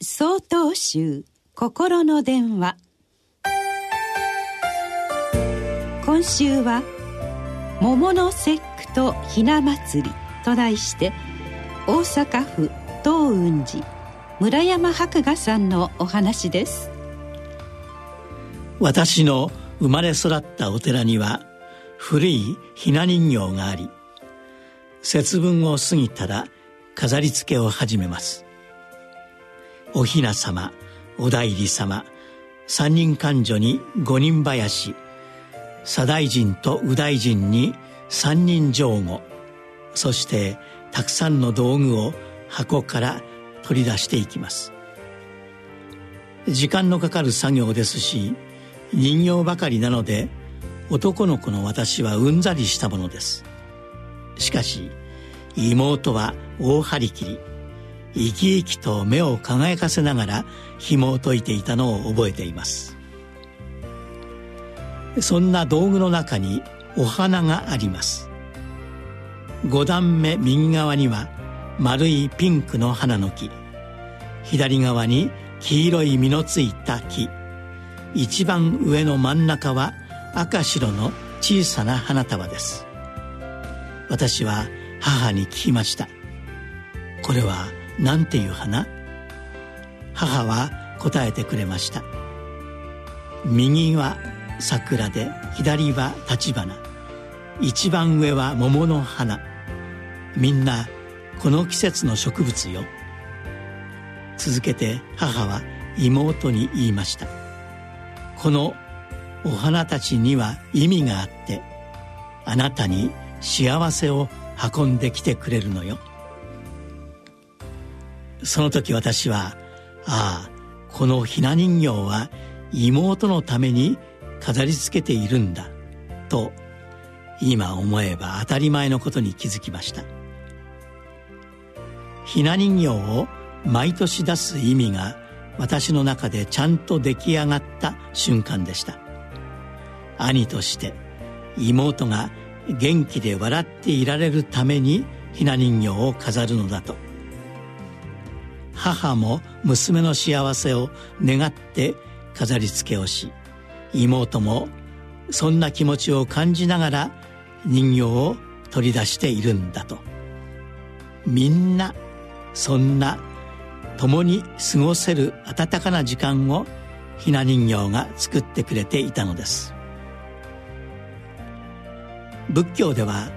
総統集心の電話。今週は「桃の節句とひな祭り」と題して大阪府東雲寺村山博雅さんのお話です。私の生まれ育ったお寺には古いひな人形があり節分を過ぎたら飾り付けを始めます。おひな様お内裏様三人官女に五人林左大臣と右大臣に三人上後そしてたくさんの道具を箱から取り出していきます。時間のかかる作業ですし人形ばかりなので男の子の私はうんざりしたものです。しかし妹は大張り切り。生き生きと目を輝かせながら紐を解いていたのを覚えています。そんな道具の中にお花があります。5段目右側には丸いピンクの花の木。左側に黄色い実のついた木。一番上の真ん中は赤白の小さな花束です。私は母に聞きました。これは何ていう花？母は答えてくれました。右は桜で左は立花一番上は桃の花。みんなこの季節の植物よ。続けて母は妹に言いました。このお花たちには意味があってあなたに幸せを運んできてくれるのよ。その時私はああこのひな人形は妹のために飾り付けているんだと今思えば当たり前のことに気づきました。ひな人形を毎年出す意味が私の中でちゃんと出来上がった瞬間でした。兄として妹が元気で笑っていられるためにひな人形を飾るのだと。母も娘の幸せを願って飾り付けをし妹もそんな気持ちを感じながら人形を取り出しているんだと。みんなそんな共に過ごせる温かな時間をひな人形が作ってくれていたのです。仏教では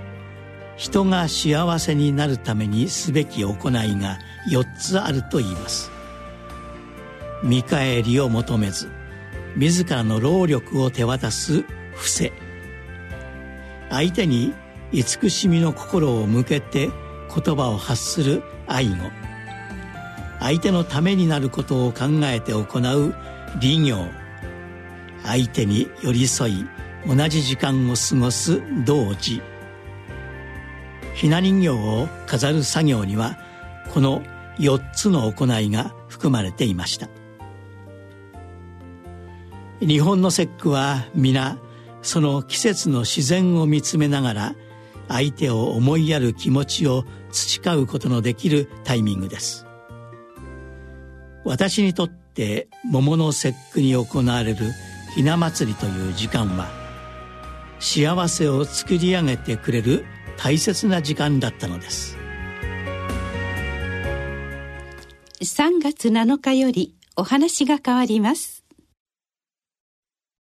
人が幸せになるためにすべき行いが4つあると言います。見返りを求めず自らの労力を手渡す伏せ。相手に慈しみの心を向けて言葉を発する愛語相手のためになることを考えて行う利行相手に寄り添い同じ時間を過ごす同時ひな人形を飾る作業にはこの4つの行いが含まれていました。日本の節句は皆その季節の自然を見つめながら相手を思いやる気持ちを培うことのできるタイミングです。私にとって桃の節句に行われるひな祭りという時間は幸せを作り上げてくれる大切な時間だったのです。3月7日よりお話が変わります。